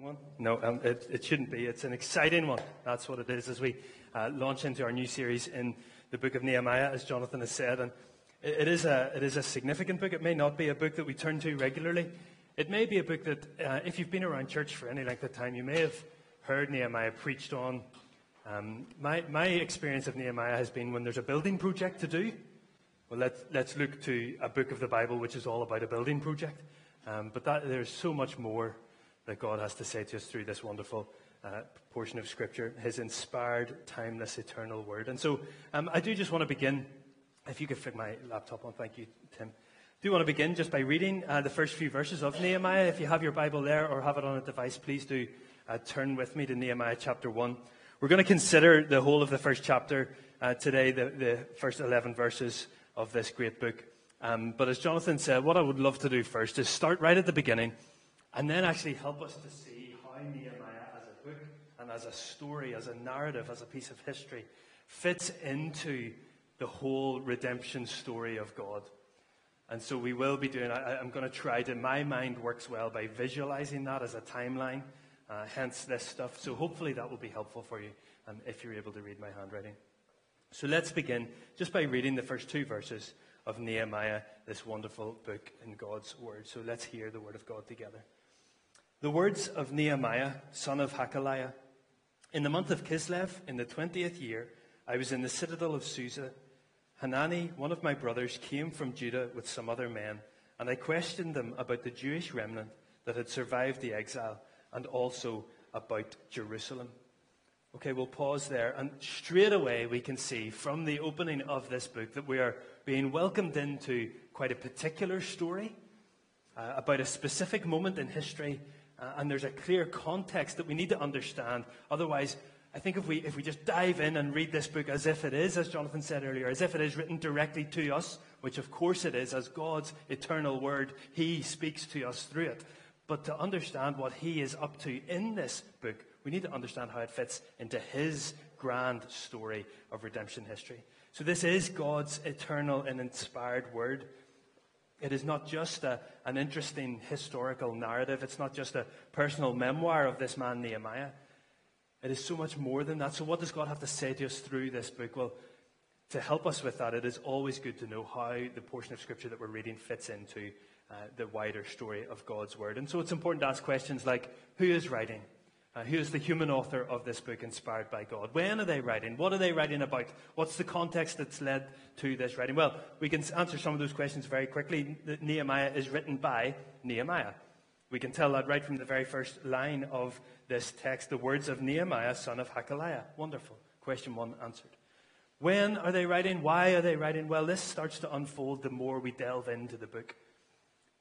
One? No, um, it, it shouldn't be. It's an exciting one. That's what it is as we uh, launch into our new series in the book of Nehemiah, as Jonathan has said. And it, it, is a, it is a significant book. It may not be a book that we turn to regularly. It may be a book that, uh, if you've been around church for any length of time, you may have heard Nehemiah preached on. Um, my, my experience of Nehemiah has been when there's a building project to do, well, let's, let's look to a book of the Bible which is all about a building project. Um, but that, there's so much more that God has to say to us through this wonderful uh, portion of Scripture, His inspired, timeless, eternal Word. And so um, I do just want to begin, if you could flick my laptop on, thank you, Tim. I do want to begin just by reading uh, the first few verses of Nehemiah. If you have your Bible there or have it on a device, please do uh, turn with me to Nehemiah chapter 1. We're going to consider the whole of the first chapter uh, today, the, the first 11 verses of this great book. Um, but as Jonathan said, what I would love to do first is start right at the beginning and then actually help us to see how Nehemiah as a book and as a story, as a narrative, as a piece of history fits into the whole redemption story of God. And so we will be doing, I, am going to try to, my mind works well by visualizing that as a timeline, uh, hence this stuff. So hopefully that will be helpful for you um, if you're able to read my handwriting. So let's begin just by reading the first two verses of Nehemiah, this wonderful book in God's Word. So let's hear the Word of God together. The words of Nehemiah, son of Hachaliah. In the month of Kislev, in the twentieth year, I was in the citadel of Susa. Hanani, one of my brothers, came from Judah with some other men, and I questioned them about the Jewish remnant that had survived the exile and also about Jerusalem. Okay, we'll pause there. And straight away, we can see from the opening of this book that we are being welcomed into quite a particular story uh, about a specific moment in history uh, and there's a clear context that we need to understand. Otherwise, I think if we, if we just dive in and read this book as if it is, as Jonathan said earlier, as if it is written directly to us, which of course it is, as God's eternal word, He speaks to us through it. But to understand what He is up to in this book, we need to understand how it fits into His grand story of redemption history. So this is God's eternal and inspired word. It is not just a, an interesting historical narrative. It's not just a personal memoir of this man, Nehemiah. It is so much more than that. So, what does God have to say to us through this book? Well, to help us with that, it is always good to know how the portion of Scripture that we're reading fits into uh, the wider story of God's Word. And so, it's important to ask questions like who is writing? Uh, who is the human author of this book inspired by God? When are they writing? What are they writing about? What's the context that's led to this writing? Well, we can answer some of those questions very quickly. Nehemiah is written by Nehemiah. We can tell that right from the very first line of this text, the words of Nehemiah, son of Hachaliah. Wonderful. Question one answered. When are they writing? Why are they writing? Well, this starts to unfold the more we delve into the book.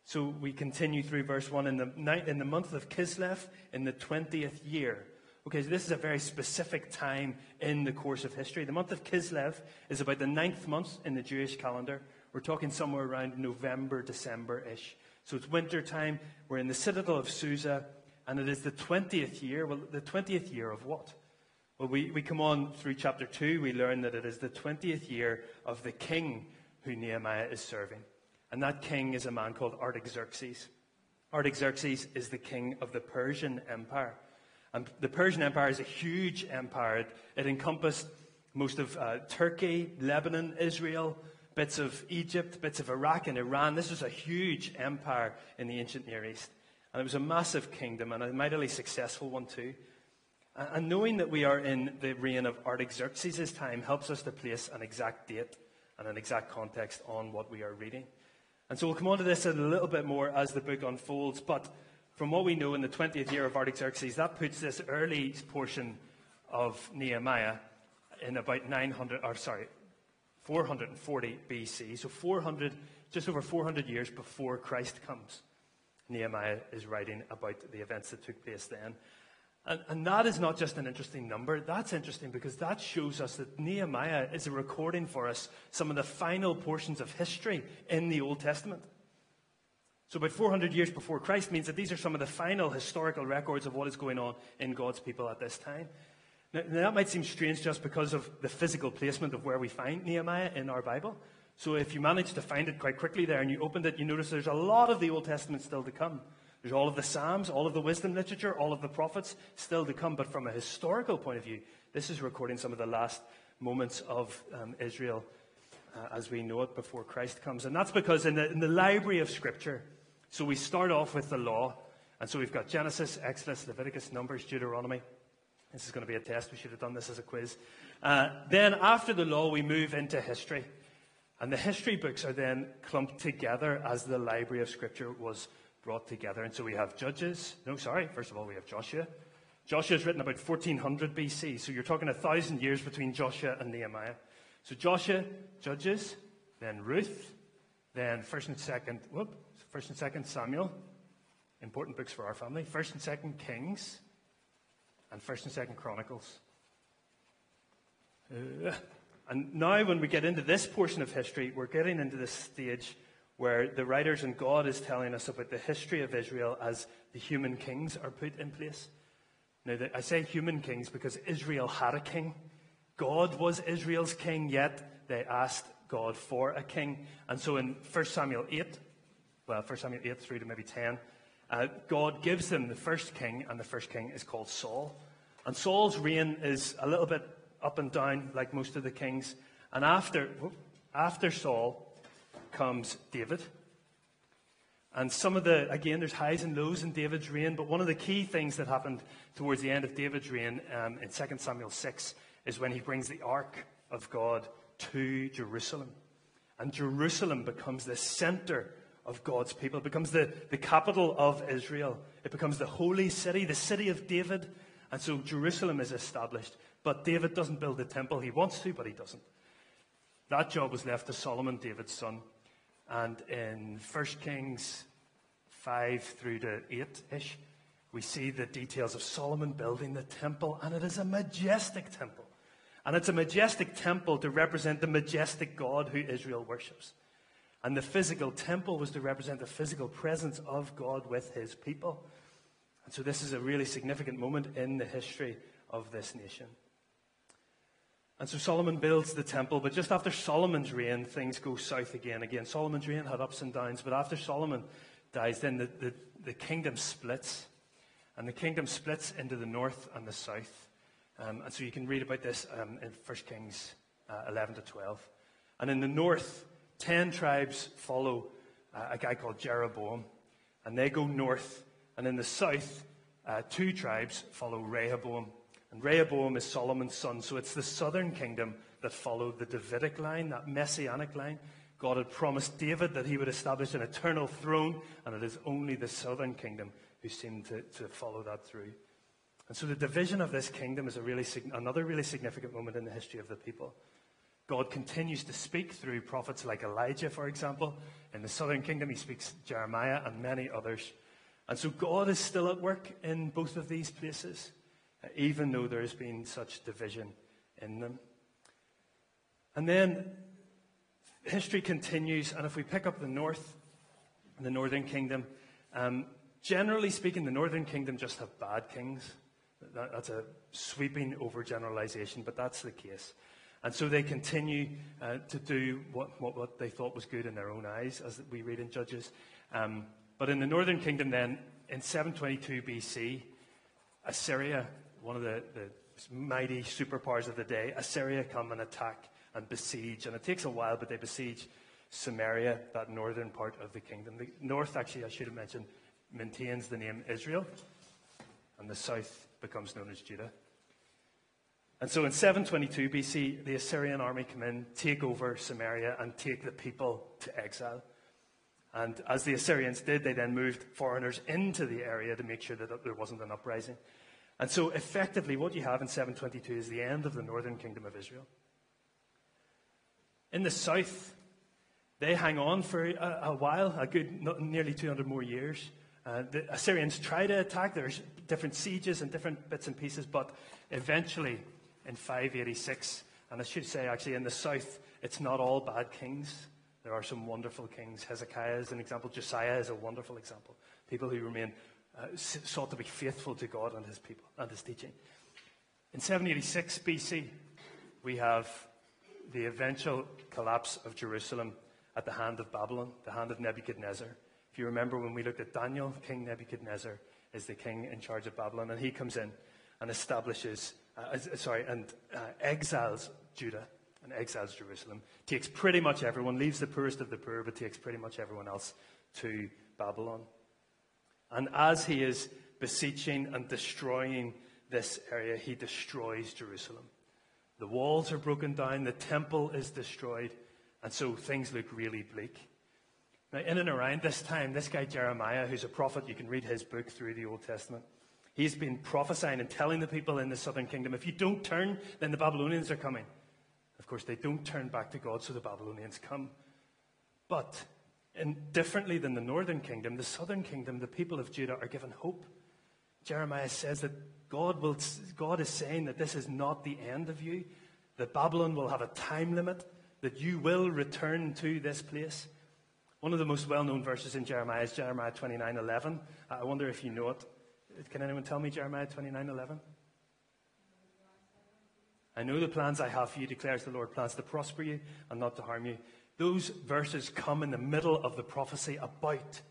So we continue through verse 1 in the, night, in the month of Kislev in the 20th year. Okay, so this is a very specific time in the course of history. The month of Kislev is about the ninth month in the Jewish calendar. We're talking somewhere around November, December ish. So it's winter time. We're in the citadel of Susa, and it is the 20th year. Well, the 20th year of what? Well, we, we come on through chapter 2, we learn that it is the 20th year of the king who Nehemiah is serving. And that king is a man called Artaxerxes. Artaxerxes is the king of the Persian Empire. And the Persian Empire is a huge empire. It, it encompassed most of uh, Turkey, Lebanon, Israel, bits of Egypt, bits of Iraq and Iran. This was a huge empire in the ancient Near East. And it was a massive kingdom and a mightily successful one too. And knowing that we are in the reign of Artaxerxes' time helps us to place an exact date and an exact context on what we are reading. And so we'll come on to this in a little bit more as the book unfolds. But from what we know in the 20th year of Artaxerxes, that puts this early portion of Nehemiah in about 900, or sorry, 440 BC. So 400, just over 400 years before Christ comes. Nehemiah is writing about the events that took place then. And, and, that is not just an interesting number. That's interesting because that shows us that Nehemiah is a recording for us some of the final portions of history in the Old Testament. So, about 400 years before Christ means that these are some of the final historical records of what is going on in God's people at this time. Now, that might seem strange just because of the physical placement of where we find Nehemiah in our Bible. So, if you manage to find it quite quickly there and you opened it, you notice there's a lot of the Old Testament still to come. There's all of the Psalms, all of the wisdom literature, all of the prophets still to come. But from a historical point of view, this is recording some of the last moments of um, Israel uh, as we know it before Christ comes. And that's because in the, in the library of Scripture, so we start off with the law. And so we've got Genesis, Exodus, Leviticus, Numbers, Deuteronomy. This is going to be a test. We should have done this as a quiz. Uh, then after the law, we move into history. And the history books are then clumped together as the library of Scripture was brought together. And so we have Judges. No, sorry. First of all, we have Joshua. Joshua is written about 1400 BC. So you're talking a thousand years between Joshua and Nehemiah. So Joshua, Judges, then Ruth, then First and Second, whoop, First and Second Samuel, important books for our family. First and Second Kings, and First and Second Chronicles. Uh, and now, when we get into this portion of history, we're getting into this stage where the writers and God is telling us about the history of Israel as the human kings are put in place. Now, I say human kings because Israel had a king. God was Israel's king, yet they asked God for a king. And so in 1 Samuel 8, well, 1 Samuel 8 through to maybe 10, uh, God gives them the first king, and the first king is called Saul. And Saul's reign is a little bit up and down, like most of the kings. And after, after Saul comes David. And some of the, again, there's highs and lows in David's reign, but one of the key things that happened towards the end of David's reign um, in 2 Samuel 6 is when he brings the ark of God to Jerusalem. And Jerusalem becomes the center of God's people. It becomes the, the capital of Israel. It becomes the holy city, the city of David. And so Jerusalem is established. But David doesn't build the temple. He wants to, but he doesn't. That job was left to Solomon, David's son. And in 1 Kings 5 through to 8 ish, we see the details of Solomon building the temple. And it is a majestic temple. And it's a majestic temple to represent the majestic God who Israel worships. And the physical temple was to represent the physical presence of God with his people. And so this is a really significant moment in the history of this nation. And so Solomon builds the temple, but just after Solomon's reign, things go south again. Again, Solomon's reign had ups and downs, but after Solomon dies, then the, the, the kingdom splits. And the kingdom splits into the north and the south. Um, and so you can read about this um, in 1 Kings uh, 11 to 12. And in the north, 10 tribes follow uh, a guy called Jeroboam, and they go north. And in the south, uh, two tribes follow Rehoboam. And Rehoboam is Solomon's son, so it's the southern kingdom that followed the Davidic line, that messianic line. God had promised David that he would establish an eternal throne, and it is only the southern kingdom who seemed to, to follow that through. And so the division of this kingdom is really, another really significant moment in the history of the people. God continues to speak through prophets like Elijah, for example. In the southern kingdom, he speaks Jeremiah and many others. And so God is still at work in both of these places, even though there has been such division in them. And then history continues, and if we pick up the north, the northern kingdom, um, generally speaking, the northern kingdom just have bad kings. That, that's a sweeping overgeneralization, but that's the case. And so they continue uh, to do what, what, what, they thought was good in their own eyes, as we read in Judges. Um, but in the northern kingdom, then, in 722 BC, Assyria, one of the, the mighty superpowers of the day, Assyria come and attack and besiege. And it takes a while, but they besiege Samaria, that northern part of the kingdom. The north, actually, I should have mentioned, maintains the name Israel, and the south becomes known as Judah. And so in 722 BC, the Assyrian army come in, take over Samaria, and take the people to exile. And as the Assyrians did, they then moved foreigners into the area to make sure that there wasn't an uprising. And so effectively, what you have in 722 is the end of the northern kingdom of Israel. In the south, they hang on for a, a while, a good nearly 200 more years. Uh, the Assyrians try to attack. There's different sieges and different bits and pieces, but eventually in 586. And I should say, actually, in the south, it's not all bad kings. There are some wonderful kings. Hezekiah is an example. Josiah is a wonderful example. People who remain uh, sought to be faithful to God and his people and his teaching. In 786 BC, we have the eventual collapse of Jerusalem at the hand of Babylon, the hand of Nebuchadnezzar. If you remember when we looked at Daniel, King Nebuchadnezzar is the king in charge of Babylon, and he comes in and establishes, uh, sorry, and uh, exiles Judah and exiles Jerusalem. Takes pretty much everyone, leaves the poorest of the poor, but takes pretty much everyone else to Babylon. And as he is beseeching and destroying this area, he destroys Jerusalem. The walls are broken down, the temple is destroyed, and so things look really bleak. Now, in and around this time, this guy Jeremiah, who's a prophet, you can read his book through the Old Testament. He's been prophesying and telling the people in the southern kingdom, if you don't turn, then the Babylonians are coming. Of course, they don't turn back to God, so the Babylonians come. But, and differently than the northern kingdom, the southern kingdom, the people of Judah are given hope. Jeremiah says that God, will, God is saying that this is not the end of you, that Babylon will have a time limit, that you will return to this place. One of the most well known verses in Jeremiah is Jeremiah 29 11. Uh, I wonder if you know it. Can anyone tell me Jeremiah 29 11? I know the plans I have for you, declares the Lord, plans to prosper you and not to harm you. Those verses come in the middle of the prophecy about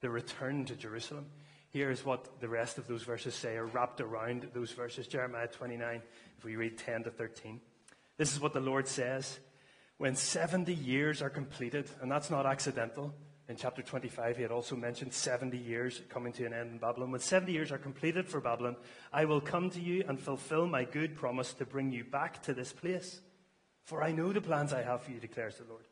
the return to Jerusalem. Here is what the rest of those verses say, are wrapped around those verses. Jeremiah 29, if we read 10 to 13. This is what the Lord says. When 70 years are completed, and that's not accidental, in chapter 25, he had also mentioned 70 years coming to an end in Babylon. When 70 years are completed for Babylon, I will come to you and fulfill my good promise to bring you back to this place. For I know the plans I have for you, declares the Lord.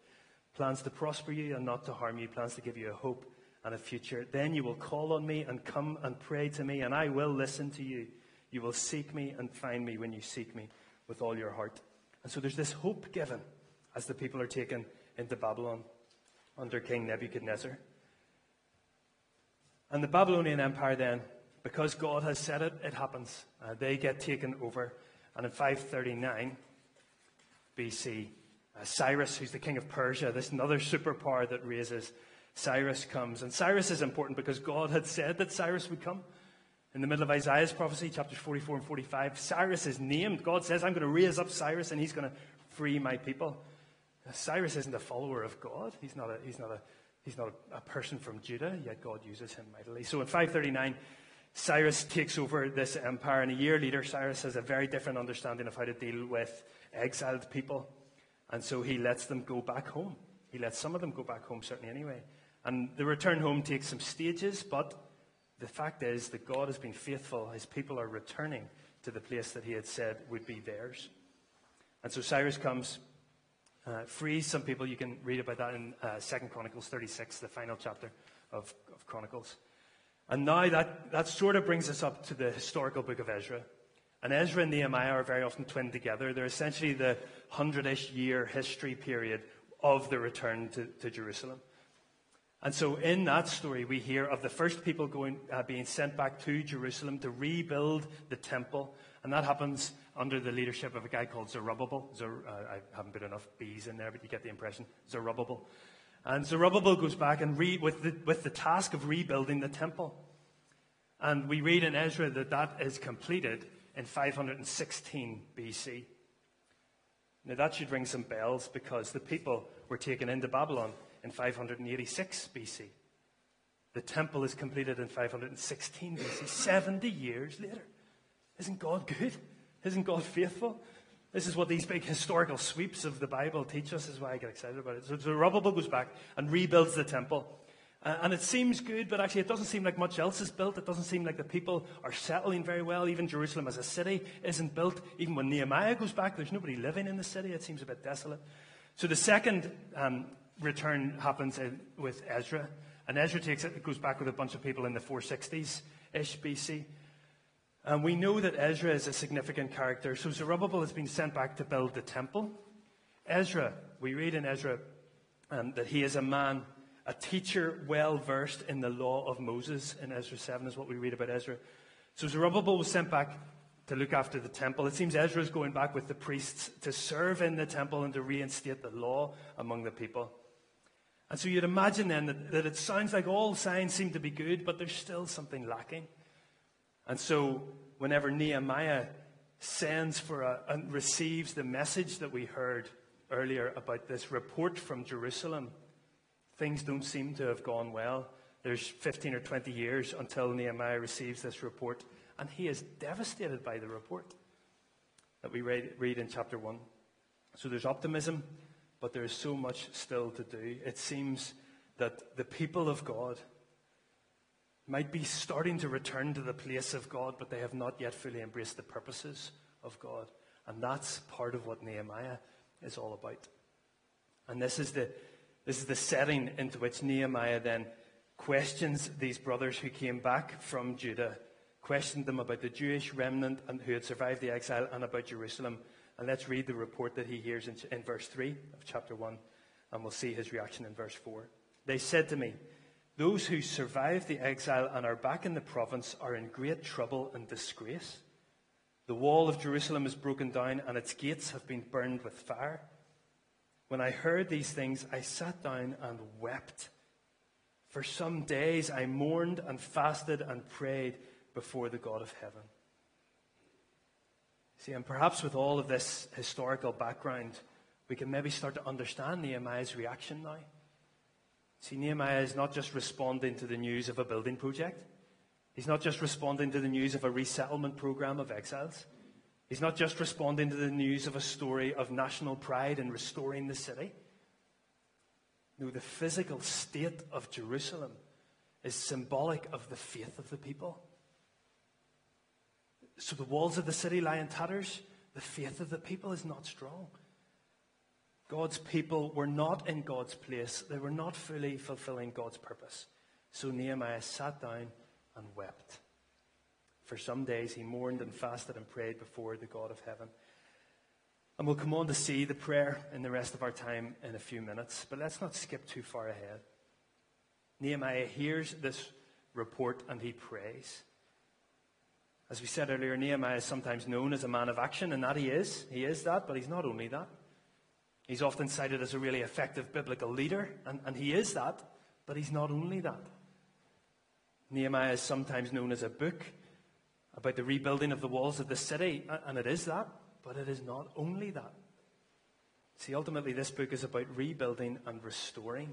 Plans to prosper you and not to harm you, plans to give you a hope and a future. Then you will call on me and come and pray to me, and I will listen to you. You will seek me and find me when you seek me with all your heart. And so there's this hope given as the people are taken into Babylon under King Nebuchadnezzar. And the Babylonian Empire, then, because God has said it, it happens. Uh, they get taken over. And in 539 BC, uh, Cyrus, who's the king of Persia, this another superpower that raises, Cyrus comes. And Cyrus is important because God had said that Cyrus would come. In the middle of Isaiah's prophecy, chapters 44 and 45, Cyrus is named. God says, I'm going to raise up Cyrus and he's going to free my people. Cyrus isn't a follower of God. He's not a, he's not a, he's not a, a person from Judah, yet God uses him mightily. So in 539, Cyrus takes over this empire, and a year later, Cyrus has a very different understanding of how to deal with exiled people. And so he lets them go back home. He lets some of them go back home, certainly anyway. And the return home takes some stages, but the fact is that God has been faithful. His people are returning to the place that he had said would be theirs. And so Cyrus comes, uh, frees some people. You can read about that in uh, 2 Chronicles 36, the final chapter of, of Chronicles. And now that, that sort of brings us up to the historical book of Ezra. And Ezra and Nehemiah are very often twinned together. They're essentially the hundred-ish year history period of the return to, to Jerusalem. And so in that story, we hear of the first people going, uh, being sent back to Jerusalem to rebuild the temple. And that happens under the leadership of a guy called Zerubbabel. Zer, uh, I haven't put enough B's in there, but you get the impression. Zerubbabel. And Zerubbabel goes back and re- with, the, with the task of rebuilding the temple. And we read in Ezra that that is completed in 516 BC. Now that should ring some bells because the people were taken into Babylon in 586 BC. The temple is completed in 516 BC, 70 years later. Isn't God good? Isn't God faithful? This is what these big historical sweeps of the Bible teach us. This is why I get excited about it. So Zerubbabel goes back and rebuilds the temple. Uh, and it seems good, but actually it doesn't seem like much else is built. It doesn't seem like the people are settling very well. Even Jerusalem as a city isn't built. Even when Nehemiah goes back, there's nobody living in the city. It seems a bit desolate. So the second um, return happens in, with Ezra. And Ezra takes it, goes back with a bunch of people in the 460s ish BC. And we know that Ezra is a significant character. So Zerubbabel has been sent back to build the temple. Ezra, we read in Ezra um, that he is a man, a teacher well versed in the law of Moses. In Ezra 7 is what we read about Ezra. So Zerubbabel was sent back to look after the temple. It seems Ezra is going back with the priests to serve in the temple and to reinstate the law among the people. And so you'd imagine then that, that it sounds like all signs seem to be good, but there's still something lacking. And so, whenever Nehemiah sends for a, and receives the message that we heard earlier about this report from Jerusalem, things don't seem to have gone well. There's 15 or 20 years until Nehemiah receives this report, and he is devastated by the report that we read, read in chapter 1. So there's optimism, but there's so much still to do. It seems that the people of God might be starting to return to the place of God, but they have not yet fully embraced the purposes of God. And that's part of what Nehemiah is all about. And this is the, this is the setting into which Nehemiah then questions these brothers who came back from Judah, questioned them about the Jewish remnant and who had survived the exile and about Jerusalem. And let's read the report that he hears in, in verse 3 of chapter 1, and we'll see his reaction in verse 4. They said to me, Those who survived the exile and are back in the province are in great trouble and disgrace. The wall of Jerusalem is broken down, and its gates have been burned with fire. When I heard these things, I sat down and wept. For some days I mourned and fasted and prayed before the God of heaven. See, and perhaps with all of this historical background, we can maybe start to understand Nehemiah's reaction now. See, Nehemiah is not just responding to the news of a building project. He's not just responding to the news of a resettlement program of exiles. He's not just responding to the news of a story of national pride and restoring the city. No, the physical state of Jerusalem is symbolic of the faith of the people. So the walls of the city lie in tatters. The faith of the people is not strong. God's people were not in God's place. They were not fully fulfilling God's purpose. So Nehemiah sat down and wept. For some days he mourned and fasted and prayed before the God of heaven. And we'll come on to see the prayer in the rest of our time in a few minutes, but let's not skip too far ahead. Nehemiah hears this report and he prays. As we said earlier, Nehemiah is sometimes known as a man of action, and that he is. He is that, but he's not only that. He's often cited as a really effective biblical leader, and, and he is that, but he's not only that. Nehemiah is sometimes known as a book about the rebuilding of the walls of the city, and it is that, but it is not only that. See, ultimately, this book is about rebuilding and restoring,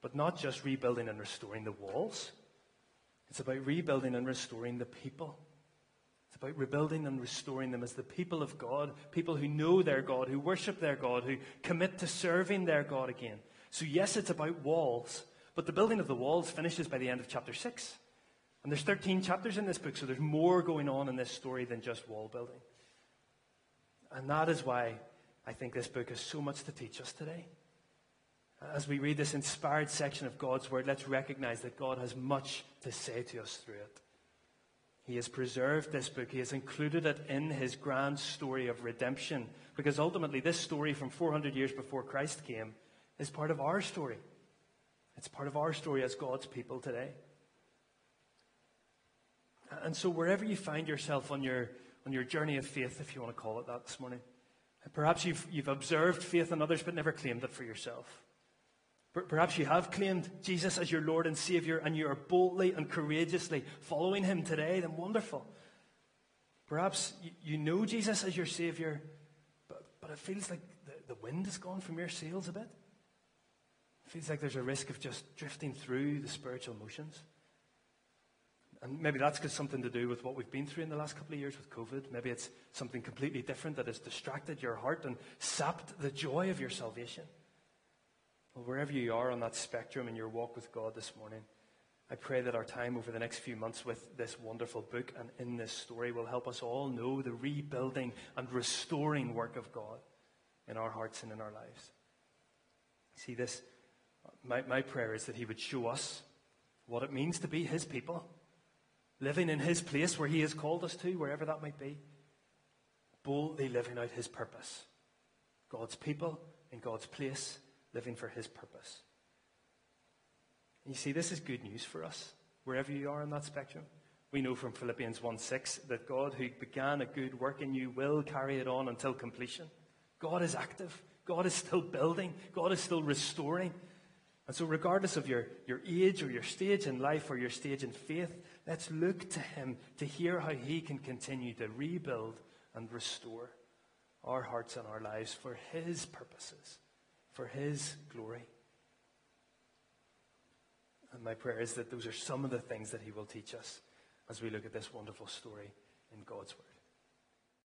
but not just rebuilding and restoring the walls. It's about rebuilding and restoring the people. It's about rebuilding and restoring them as the people of God, people who know their God, who worship their God, who commit to serving their God again. So, yes, it's about walls, but the building of the walls finishes by the end of chapter 6. And there's 13 chapters in this book, so there's more going on in this story than just wall building. And that is why I think this book has so much to teach us today. As we read this inspired section of God's Word, let's recognize that God has much to say to us through it. He has preserved this book. He has included it in his grand story of redemption. Because ultimately, this story from 400 years before Christ came is part of our story. It's part of our story as God's people today. And so, wherever you find yourself on your, on your journey of faith, if you want to call it that this morning, perhaps you've, you've observed faith in others but never claimed it for yourself. Perhaps you have claimed Jesus as your Lord and Savior and you are boldly and courageously following Him today, then wonderful. Perhaps you know Jesus as your Savior, but, but it feels like the, the wind has gone from your sails a bit. It feels like there's a risk of just drifting through the spiritual motions. And maybe that's got something to do with what we've been through in the last couple of years with COVID. Maybe it's something completely different that has distracted your heart and sapped the joy of your salvation. Well, wherever you are on that spectrum in your walk with God this morning, I pray that our time over the next few months with this wonderful book and in this story will help us all know the rebuilding and restoring work of God in our hearts and in our lives. See, this, my, my prayer is that He would show us what it means to be His people, living in His place where He has called us to, wherever that might be, boldly living out His purpose. God's people in God's place living for His purpose. And you see, this is good news for us, wherever you are on that spectrum. We know from Philippians 1 6 that God, who began a good work in you, will carry it on until completion. God is active. God is still building. God is still restoring. And so, regardless of your, your age or your stage in life or your stage in faith, let's look to Him to hear how He can continue to rebuild and restore our hearts and our lives for His purposes for His glory. And my prayer is that those are some of the things that he will teach us as we look at this wonderful story in God's Word.